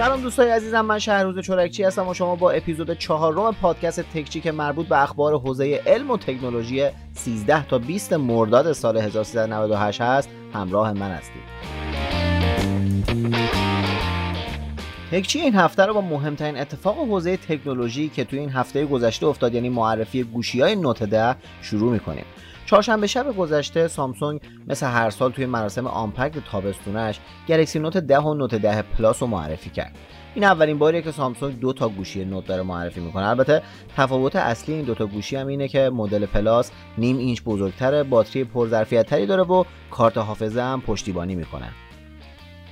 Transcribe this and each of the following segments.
سلام دوستای عزیزم من شهروز چورکچی هستم و شما با اپیزود چهارم پادکست تکچی که مربوط به اخبار حوزه علم و تکنولوژی 13 تا 20 مرداد سال 1398 هست. همراه من هستید. تکچی این هفته رو با مهمترین اتفاق حوزه تکنولوژی که توی این هفته گذشته افتاد یعنی معرفی گوشی های نوت 10 شروع می‌کنیم. چهارشنبه شب گذشته سامسونگ مثل هر سال توی مراسم آمپک تابستونش Galaxy Note 10 و Note 10 Plus رو معرفی کرد. این اولین باریه که سامسونگ دو تا گوشی Note داره معرفی می‌کنه. البته تفاوت اصلی این دو تا گوشی هم اینه که مدل Plus نیم اینچ بزرگتره باتری پرظرفیتتری داره و کارت حافظه هم پشتیبانی می‌کنه.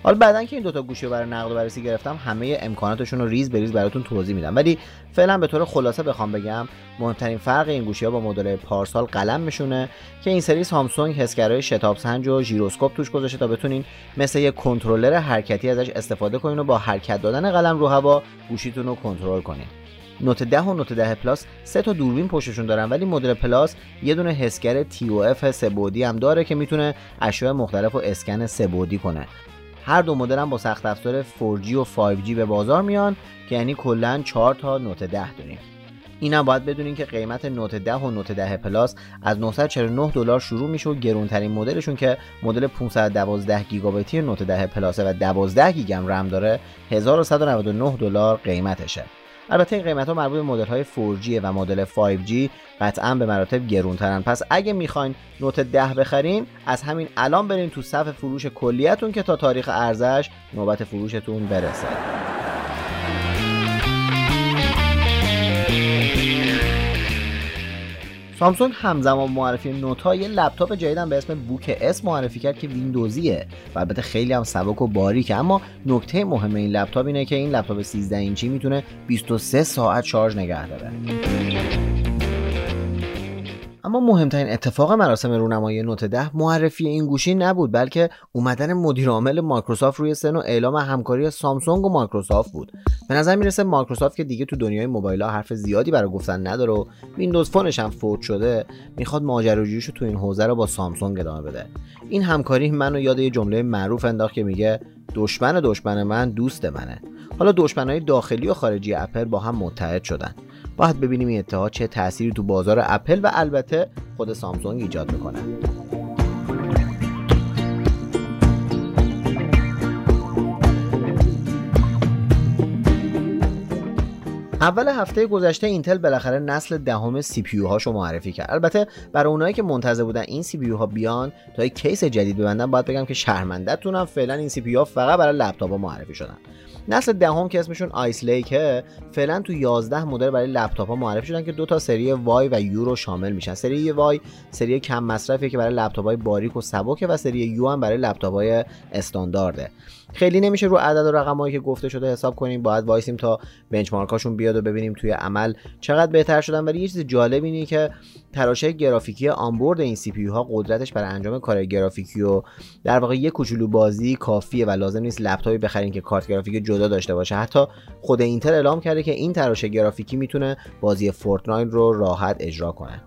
حالا بعدا که این دوتا گوشی رو برای نقد و بررسی گرفتم همه امکاناتشون رو ریز به ریز براتون توضیح میدم. ولی فعلا به طور خلاصه بخوام بگم مهمترین فرق این گوشی ها با مدل پارسال قلمشونه که این سری سامسونگ حسگرای شتاب سنج و ژیروسکوپ توش گذاشته تا بتونین مثل یه کنترلر حرکتی ازش استفاده کنین و با حرکت دادن قلم رو هوا گوشیتون رو کنترل کنین. Note 10 و Note 10 Plus سه تا دوربین پشتشون دارن ولی مدل Plus یه دونه حسگر ToF سه بعدی هم داره که می‌تونه اشیاء مختلف رو اسکن سه بعدی کنه. هر دو مدل هم با سخت افزار 4G و 5G به بازار میان که یعنی کلا 4 تا Note 10 داریم. اینم باید بدونین که قیمت Note 10 و Note 10 Plus از 949 دلار شروع میشه و گرونترین مدلشون که مدل 512 گیگابایتی Note 10 Plus و 12 گیگ رم داره 1199 دلار قیمتشه. البته این قیمت ها مربوط به مدل های 4G و مدل 5G قطعا به مراتب گرونترن. پس اگه می‌خواین Note 10 بخرین از همین الان برین تو صف فروش کلیه‌تون که تا تاریخ عرضه‌ش نوبت فروشتون برسه. سامسونگ همزمان معرفی Note یه لپتاپ جدیدم به اسم Book S معرفی کرد که ویندوزیه. و البته خیلی هم سبک و باریکه. اما نکته مهم این لپتاپ اینه که این لپتاپ 13 اینچی می‌تونه 23 ساعت شارژ نگه داره. اما مهمترین اتفاق مراسم رونمایی Note 10 معرفی این گوشی نبود بلکه اومدن مدیر عامل مایکروسافت روی سن و اعلام همکاری سامسونگ و مایکروسافت بود. به نظر می‌رسه مایکروسافت که دیگه تو دنیای موبایل ها حرف زیادی برای گفتن نداره و ویندوز فونش هم فوت شده می‌خواد ماجراجوییشو تو این حوزه رو با سامسونگ ادامه بده. این همکاری منو یاد یه جمله معروف انداخت که میگه دشمن دشمن من دوست منه. حالا دشمنای داخلی و خارجی اپل با هم متحد شدن. باید ببینیم این اتحاد چه تأثیری تو بازار اپل و البته خود سامسونگ ایجاد می‌کنه. اول هفته گذشته اینتل بالاخره نسل دهم CPU هاشو معرفی کرد. البته برای اونایی که منتظر بودن این CPU ها بیان تا یک کیس جدید ببندن باید بگم که شرمندهتونم فعلا این CPU ها فقط برای لپتاپ ها معرفی شدن. نسل دهم که اسمشون Ice Lake ه فعلا تو 11 مدل برای لپتاپ ها معرفی شدن که دو تا سری Y و U رو شامل میشن. سری Y سری کم مصرفیه که برای لپتاپ های باریک و سبکه و سری U هم برای لپتاپ های استاندارده. خیلی نمیشه رو عدد و رقمایی که گفته شده حساب کنیم. باید وایسیم تا benchmark اشون بیاد و ببینیم توی عمل چقدر بهتر شدن. ولی یه چیز جالب اینه که تراشه گرافیکی onboard این CPU ها قدرتش برای انجام کار گرافیکی و در واقع یه کوچولو بازی کافیه و لازم نیست لپتاپی بخرین که کارت گرافیک جدا داشته باشه. حتی خود اینتل اعلام کرده که این تراشه گرافیکی می‌تونه بازی Fortnite رو راحت اجرا کنه.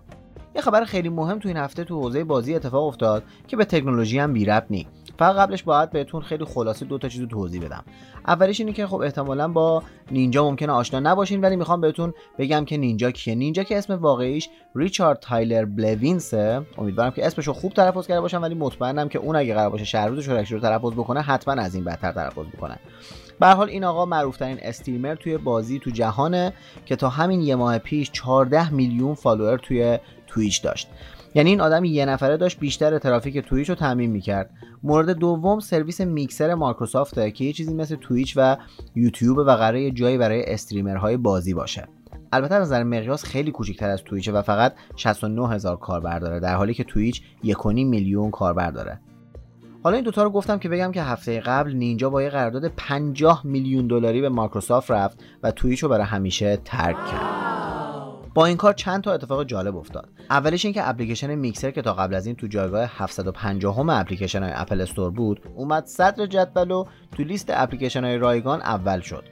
یه خبر خیلی مهم تو این هفته تو حوزه بازی اتفاق افتاد که به تکنولوژی هم بی ربط نی فقط قبلش باید بهتون خیلی خلاصه دو تا چیز رو توضیح بدم. اولیش اینه که خب احتمالا با نینجا ممکنه آشنا نباشین ولی می‌خوام بهتون بگم که نینجا کیه. نینجا که اسم واقعیش ریچارد تایلر بلوینسه. امیدوارم که اسمش رو خوب تلفظ کرده باشم ولی مطمئنم که اون اگه قرار باشه شهروز شورکشی رو تلفظ بکنه حتما از این بدتر تلفظ بکنه. به هر حال این آقا معروفترین streamer توی بازی تو جهانه که تا همین یه ماه پیش 14 میلیون follower توی تویچ داشت. یعنی این آدم یه نفره داشت بیشتر ترافیک تویچ رو تعمین می‌کرد. مورد دوم سرویس میکسر مایکروسافته که یه چیزی مثل تویچ و یوتیوب و قراره جایی برای استریمرهای بازی باشه. البته از نظر مقیاس خیلی کوچکتر از تویچه و فقط 69 هزار کاربر داره در حالی که تویچ 1.5 میلیون کاربر داره حالا این دوتا رو گفتم که بگم که هفته قبل نینجا با یه قرارداد 50 میلیون دلاری به مایکروسافت رفت و تویچ رو برای همیشه ترک کرد. با این کار چند تا اتفاق جالب افتاد. اولش اینکه application Mixer که تا قبل از این تو جایگاه 750 هم اپلیکیشن های Apple Store بود اومد صدر جدول و تو لیست اپلیکیشن های رایگان اول شد.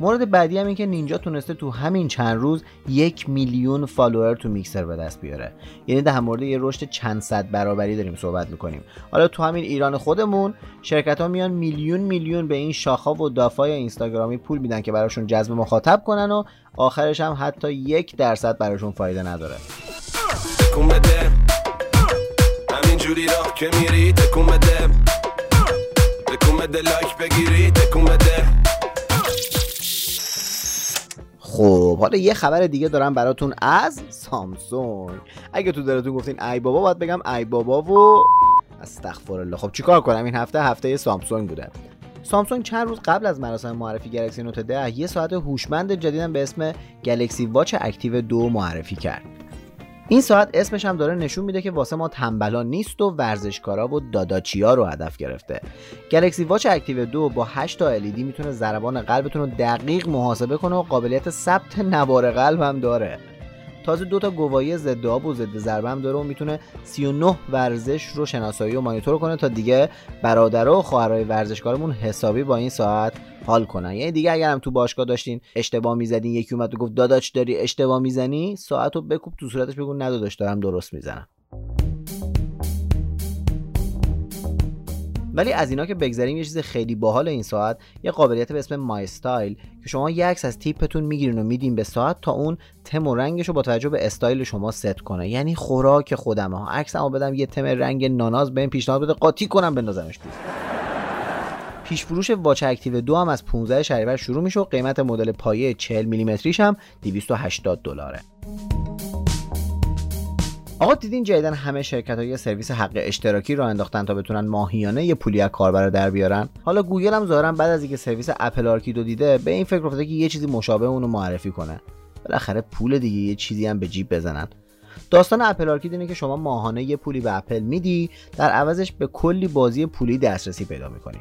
مورد بعدی هم این که نینجا تونسته تو همین چند روز یک میلیون follower تو میکسر به دست بیاره. یعنی در مورد یه رشد چند صد برابری داریم صحبت می‌کنیم. حالا تو همین ایران خودمون شرکت ها میان میلیون میلیون به این شاخا و دافای اینستاگرامی پول میدن که براشون جذب مخاطب کنن و آخرش هم حتی یک درصد براشون فایده نداره. خب حالا یه خبر دیگه دارم براتون از سامسونگ. اگه تو دلتون گفتین ای بابا باید بگم ای بابا و استغفر الله خب چیکار کنم؟ این هفته هفته سامسونگ بوده. سامسونگ چند روز قبل از مراسم معرفی Galaxy Note 10 یه ساعت هوشمند جدیدم به اسم Galaxy Watch Active دو معرفی کرد. این ساعت اسمش هم داره نشون میده که واسه ما تنبلا نیست و ورزشکارا و داداچیا رو هدف گرفته. Galaxy Watch Active دو با 8 تا LED می‌تونه ضربان قلبتون رو دقیق محاسبه کنه و قابلیت ثبت نوار قلب هم داره. تازه دو تا گواهی ضد آب و ضد ضربه هم داره و می‌تونه 39 ورزش رو شناسایی و مانیتور کنه تا دیگه برادرها و خواهرای ورزشکارمون حسابی با این ساعت حال کنن. یعنی دیگه اگر هم تو باشگاه داشتین اشتباه می‌زدین یکی اومد و گفت داداش داری اشتباه می‌زنی ساعت رو بکوب تو صورتش بگو نه داداش دارم درست می‌زنم. ولی از اینا که بگذریم یه چیز خیلی باحال این ساعت یه قابلیت به اسم My Style که شما یه عکس از تیپتون می‌گیرین و میدین به ساعت تا اون تم و رنگش رو با توجه به استایل شما ست کنه. یعنی خوراک خودم ها عکسمو بدم یه تم رنگ ناناز بهم پیشنهاد بده قاطی کنم بندازمش تو. پیش فروش Watch Active دو هم از 15 شهریور شروع میشه و قیمت مدل پایه 40 میلیمتریش هم 280 دلاره. آقا دیدین جدیدن همه شرکت های سرویس حق اشتراکی را انداختن تا بتونن ماهیانه یه پولی از کاربر در بیارن؟ حالا گوگل هم ظاهرا بعد از اینکه سرویس Apple Arcade و دیده به این فکر افتاده که یه چیزی مشابه اونو معرفی کنه. بالاخره پول دیگه یه چیزی هم به جیب بزنن. داستان Apple Arcade اینه که شما ماهانه یه پولی به اپل میدی در عوضش به کلی بازی پولی دسترسی پیدا می‌کنی.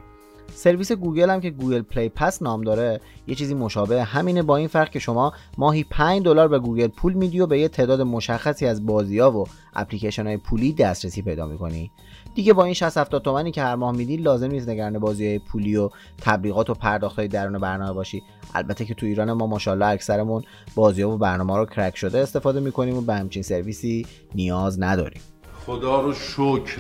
سرویس گوگل هم که Google Play Pass نام داره یه چیزی مشابه همینه. با این فرق که شما ماهی 5 دلار به گوگل پول میدی و به یه تعداد مشخصی از بازی ها و اپلیکیشن های پولی دسترسی پیدا می‌کنی. دیگه با این 60 70 تومانی که هر ماه میدی لازم نیست نگران بازی های پولی و تبلیغات و پرداخت های درون برنامه باشی. البته که تو ایران ما ماشاءالله اکثرمون بازی ها و برنامه رو crack شده استفاده می‌کنیم و به همچین سرویسی نیاز نداریم. خدا رو شکر.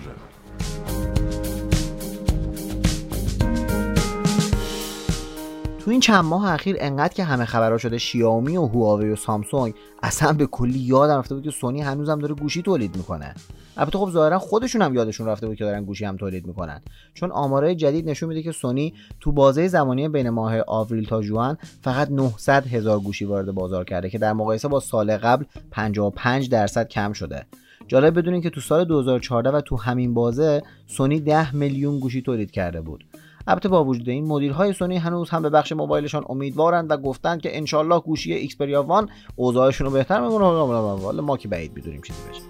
تو این چند ماه اخیر انقدر که همه خبرها شده شیائومی و هواوی و سامسونگ اصلا به کلی یادم رفته بود که سونی هنوزم داره گوشی تولید می‌کنه. البته خب ظاهرا خودشون هم یادشون رفته بود که دارن گوشی هم تولید می‌کنن. چون آمارای جدید نشون میده که سونی تو بازه زمانی بین ماه آوریل تا جوان فقط 900 هزار گوشی وارد بازار کرده که در مقایسه با سال قبل 55 درصد کم شده. جالب بدونین که تو سال 2014 و تو همین بازه سونی 10 میلیون گوشی تولید کرده بود. البته با وجود این مدیرهای سونی هنوز هم به بخش موبایلشان امیدوارند و گفتند که انشالله گوشی Xperia One اوضاعشون رو بهتر می‌کنه والا ما که بعید می‌دونیم چیزی بشه.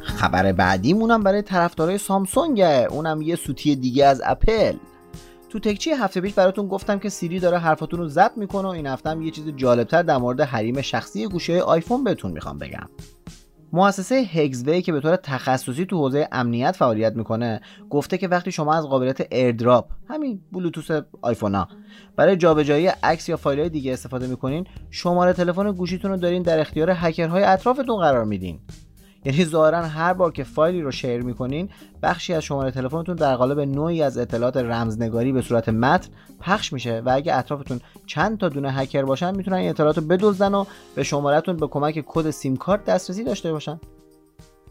خبر بعدیمون هم برای طرفدارای سامسونگه اونم یه سوتی دیگه از اپل. تو تکچی هفته پیش براتون گفتم که سیری داره حرفاتون رو ضبط می‌کنه و این هفته هم یه چیز جالبتر در مورد حریم شخصی گوشی آیفون بهتون می‌خوام بگم. مؤسسه هگزوی که به طور تخصصی تو حوزه امنیت فعالیت می‌کنه گفته که وقتی شما از قابلیت ایردراپ همین بلوتوث آیفون ها برای جابجایی عکس یا فایل دیگه استفاده می‌کنین شماره تلفن گوشیتون رو دارین در اختیار هکرهای اطرافتون قرار میدین. یعنی ظاهرا هر بار که فایلی رو شیر می‌کنین بخشی از شماره تلفنتون در قالب نوعی از اطلاعات رمزنگاری به صورت متن پخش میشه و اگه اطرافتون چند تا دونه هکر باشن می‌تونن این اطلاعات رو بدزدن و به شمارهتون به کمک کد سیم کارت دسترسی داشته باشن.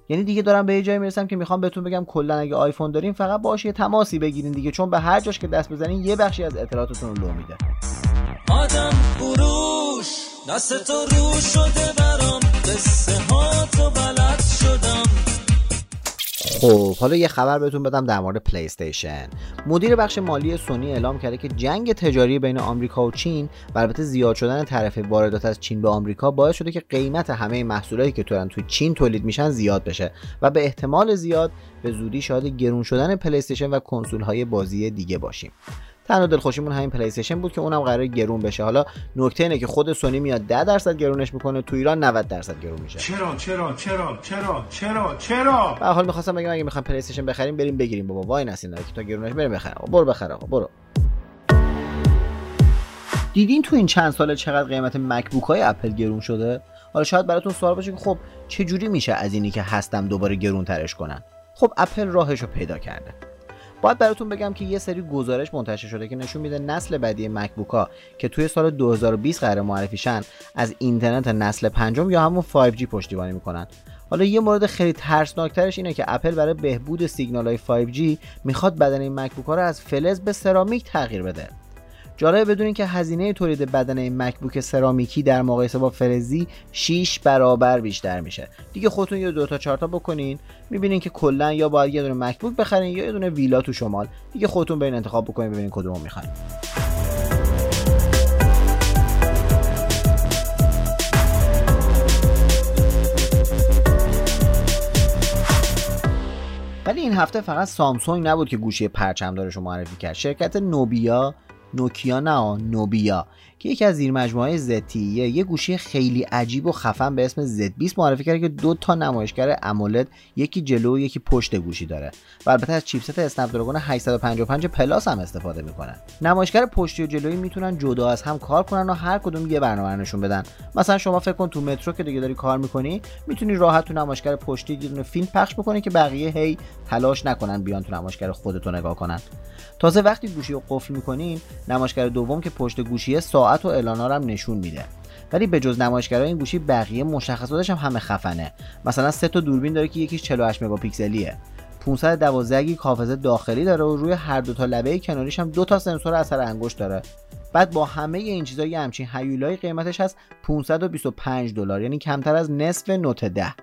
یعنی دیگه دارم به یه جایی می‌رسم که می‌خوام بهتون بگم کلا اگه آیفون دارین فقط باشه یه تماسی بگیرین دیگه چون به هر جاش که دست بزنین یه بخشی از اطلاعاتتون رو لو میده. آدم دست تو رو شده خب حالا یه خبر بهتون بدم در مورد پلی استیشن مدیر بخش مالی سونی اعلام کرده که جنگ تجاری بین آمریکا و چین و البته زیاد شدن تعرفه واردات از چین به آمریکا باعث شده که قیمت همه محصولاتی که تو تو چین تولید میشن زیاد بشه و به احتمال زیاد به زودی شاهد گرون شدن پلی استیشن و کنسول های بازی دیگه باشیم. تنها دلخوشیمون همین پلی استیشن بود که اونم قرار گرون بشه. حالا نکته اینه که خود سونی میاد 10 درصد گرونش می‌کنه تو ایران 90 درصد گرون میشه. چرا چرا چرا چرا چرا چرا؟ به هر حال می‌خواستم بگم اگه می‌خوام پلی استیشن بخریم بریم بگیریم. بابا وای نسین که تا گرونش بریم بخریم برو بخره برو. دیدین تو این چند ساله چقدر قیمت مکبوک های اپل گرون شده؟ حالا شاید براتون سوال باشه که خب چه جوری میشه از اینی که هستم دوباره گرون ترش کنن خب اپل راهش رو پیدا کرده. باید براتون بگم که یه سری گزارش منتشر شده که نشون میده نسل بعدی مکبوک ها که توی سال 2020 قرار معرفی شن از اینترنت نسل پنجم یا همون 5G پشتیبانی می‌کنن. حالا یه مورد خیلی ترسناکترش اینه که اپل برای بهبود سیگنال های 5G می‌خواد بدن این مکبوک ها رو از فلز به سرامیک تغییر بده. جالب بدونین که هزینه تولید بدن این مکبوک سرامیکی در مقایسه با فلزی 6 برابر بیشتر میشه. دیگه خودتون یه دو تا چهار تا بکنین. می‌بینین که کلا یا باید یه دونه مکبوک بخرین یا یه دونه ویلا تو شمال. دیگه خودتون برین انتخاب بکنین ببینین کدومو می‌خواین. ولی این هفته فقط سامسونگ نبود که گوشی پرچمدارش رو معرفی کرد. شرکت نوبیا نوکیا نه نوبیا. که یکی از زیر مجموعه زتیه یه گوشی خیلی عجیب و خفن به اسم Z20 معرفی کرده که دو تا نمایشگر امولد یکی جلو و یکی پشت گوشی داره. و البته از چیپست اسنپ دراگون 855 پلاس هم استفاده می‌کنن. نمایشگر پشتی و جلویی می‌تونن جدا از هم کار کنن و هر کدوم یه برنامه نشون بدن. مثلا شما فکر کن تو مترو که دیگه داری کار می‌کنی می‌تونی راحت تو نمایشگر پشتی یه دونه فیلم پخش بکنی که بقیه هی تلاش نکنن بیان تو نمایشگر خودتو نگاه کنن. تازه وقتی گوشی رو قفل می‌کنین نمایشگر دوم که پشت گوشیه ساعت و اعلانا هم نشون میده. ولی به جز نمایشگرای این گوشی بقیه مشخصاتش هم همه خفنه. مثلا سه تا دوربین داره که یکیش 48 مگاپیکسلیه. 512 گیگ حافظه داخلی داره و روی هر دو تا لبه کناریش هم دو تا سنسور اثر انگشت داره. بعد با همه این چیزا یه همچین هیولای قیمتش هست 525 دلار یعنی کمتر از نصف نوت 10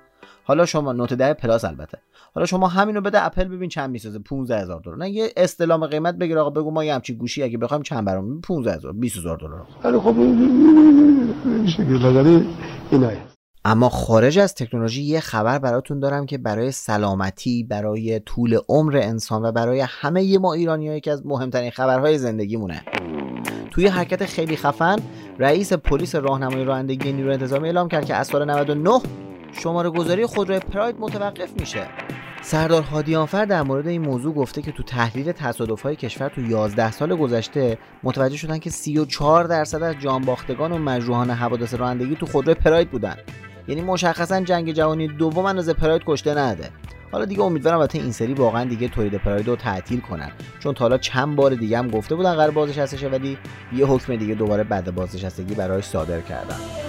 حالا شما نوت 10 پلاس البته. حالا شما همینو بده اپل ببین چند می‌سازه 15000 دلار. نه یه استلام قیمت بگیر آقا بگو ما یه همچین گوشی اگه بخوایم چند برام 15000 20000 دلار. خب اینه. اما خارج از تکنولوژی یه خبر براتون دارم که برای سلامتی برای طول عمر انسان و برای همه ما ایرانی که از مهمترین خبرهای زندگیمونه. توی حرکت خیلی خفن رئیس پلیس راهنمایی رانندگی نیروی انتظامی اعلام کرد که از سال 99 شماره گذاری خودروی پراید متوقف میشه. سردار هادیانفر در مورد این موضوع گفته که تو تحلیل تصادف‌های کشور تو 11 سال گذشته متوجه شدن که 34 درصد از جانباختگان و مجروحان حوادث رانندگی تو خودروی پراید بودن. یعنی مشخصا جنگ جهانی دوم اندازه پراید کشته نده. حالا دیگه امیدوارم البته این سری واقعا دیگه تولید پراید رو تعطیل کنن. چون تا حالا چند بار دیگه هم گفته بودن قرار بازنشسته ولی یه حکم دیگه دوباره بعد بازنشستگی برایش صادر کردن.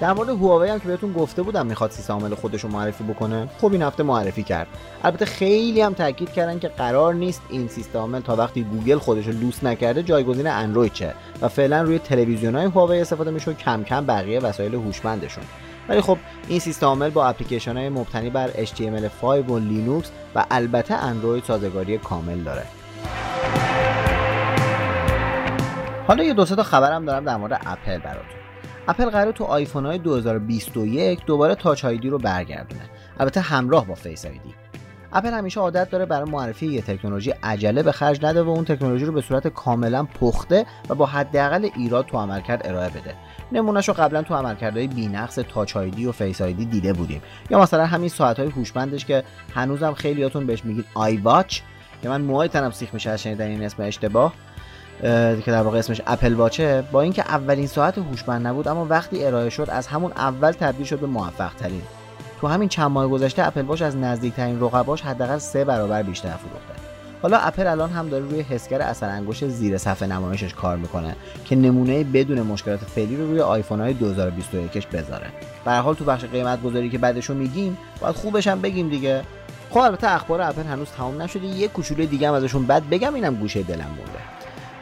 در مورد هواوی هم که بهتون گفته بودم می‌خواد سیستم عامل خودش رو معرفی بکنه خب این هفته معرفی کرد. البته خیلی هم تاکید کردن که قرار نیست این سیستم عامل تا وقتی گوگل خودش رو لوس نکرده جایگزین اندروید شه و فعلا روی تلویزیون های هواوی استفاده میشه و کم کم بقیه وسایل هوشمندشون. ولی خب این سیستم عامل با اپلیکیشن های مبتنی بر HTML5 و لینوکس و البته اندروید سازگاری کامل داره. حالا یه دو تا خبرم دارم در مورد اپل براتون. اپل قرار تو آیفون های 2021 دوباره Touch ID رو برگردونه. البته همراه با Face ID اپل همیشه عادت داره برای معرفی یه تکنولوژی عجله به خرج نده و اون تکنولوژی رو به صورت کاملا پخته و با حداقل ایراد تو عملکرد ارائه بده. نمونهش رو قبلا تو عملکردهای بینقص Touch ID و Face ID دیده بودیم. یا مثلا همین ساعت های هوشمندش که هنوزم خیلیاتون بهش میگید iWatch که من موهای تنم سیخ میشه از شنیدن این اسم اشتباه. که در واقع اسمش Apple Watch ه با اینکه اولین ساعت هوشمند نبود اما وقتی ارائه شد از همون اول تبدیل شد به موفق ترین تو همین چند ماه گذشته Apple Watch از نزدیکترین رقباش حداقل سه برابر بیشتر فروخته. حالا اپل الان هم داره روی حسگر اثر انگشت زیر صفحه نمایشش کار می‌کنه که نمونه بدون مشکلات فعلی رو روی آیفون های 2021 بذاره. به حال تو بخش قیمت گذاری که بعدشو میگیم باید خوبش هم بگیم دیگه. خب البته اخبار اپل هنوز تمام نشده یه کوچولوی دیگه هم ازشون بعد بگم اینم گوشه دلم مونده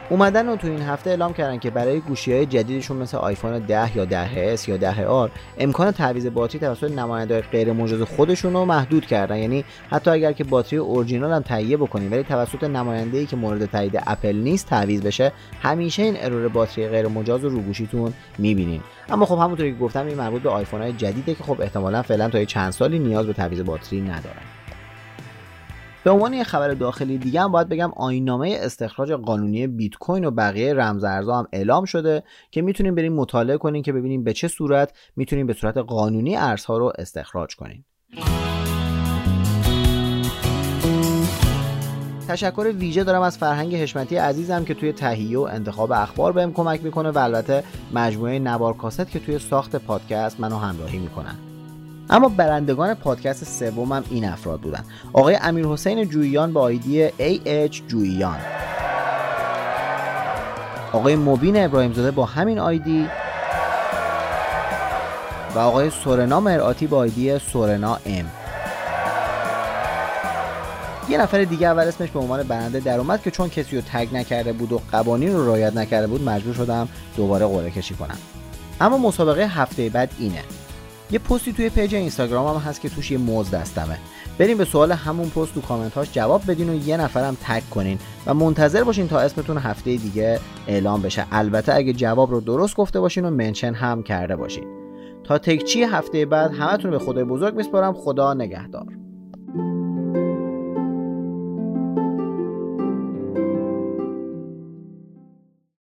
اومدن و تو این هفته اعلام کردن که برای گوشی های جدیدشون مثل آیفون 10 یا 10 s یا 10 آر امکان تعویض باتری توسط نماینده غیر مجاز خودشون رو محدود کردن. یعنی حتی اگر که باتری اورجینال هم تهیه بکنین ولی توسط نماینده ای که مورد تایید اپل نیست تعویض بشه همیشه این ارور باتری غیر مجاز رو گوشیتون می‌بینین. اما خب همونطوری که گفتم این مربوط به آیفون های جدیده که خب احتمالا فعلا تا چند سالی نیاز به تعویض باتری ندارن. به عنوان یه خبر داخلی دیگه هم باید بگم آینامه استخراج قانونی بیت کوین و بقیه رمزارزها هم اعلام شده که می‌تونیم بریم مطالعه کنیم که ببینیم به چه صورت می‌تونیم به صورت قانونی ارزها رو استخراج کنیم. تشکر ویژه دارم از فرهنگ حشمتی عزیزم که توی تهیه و انتخاب اخبار بهم کمک می‌کنه و البته مجموعه نوار کاست که توی ساخت پادکست منو همراهی می‌کنن. اما برندگان پادکست سومم این افراد بودن. آقای امیر حسین جوییان با آیدی AH جوییان. آقای مبین ابراهیم زاده با همین آیدی. و آقای سورنا مرآتی با آیدی سورنا ام. یه نفر دیگه اول اسمش به عنوان برنده در اومد که چون کسی رو tag نکرده بود و قوانین رو رعایت نکرده بود مجبور شدم دوباره قرعه کشی کنم. اما مسابقه هفته بعد اینه. یه پستی توی page اینستاگرام هم هست که توش یه موز دستمه. بریم به سوال همون پست تو کامنت هاش جواب بدین و یه نفرم tag کنین و منتظر باشین تا اسمتون هفته دیگه اعلام بشه. البته اگه جواب رو درست گفته باشین و mention هم کرده باشین. تا تکچی هفته بعد همتون به خدای بزرگ میسپارم. خدا نگهدار.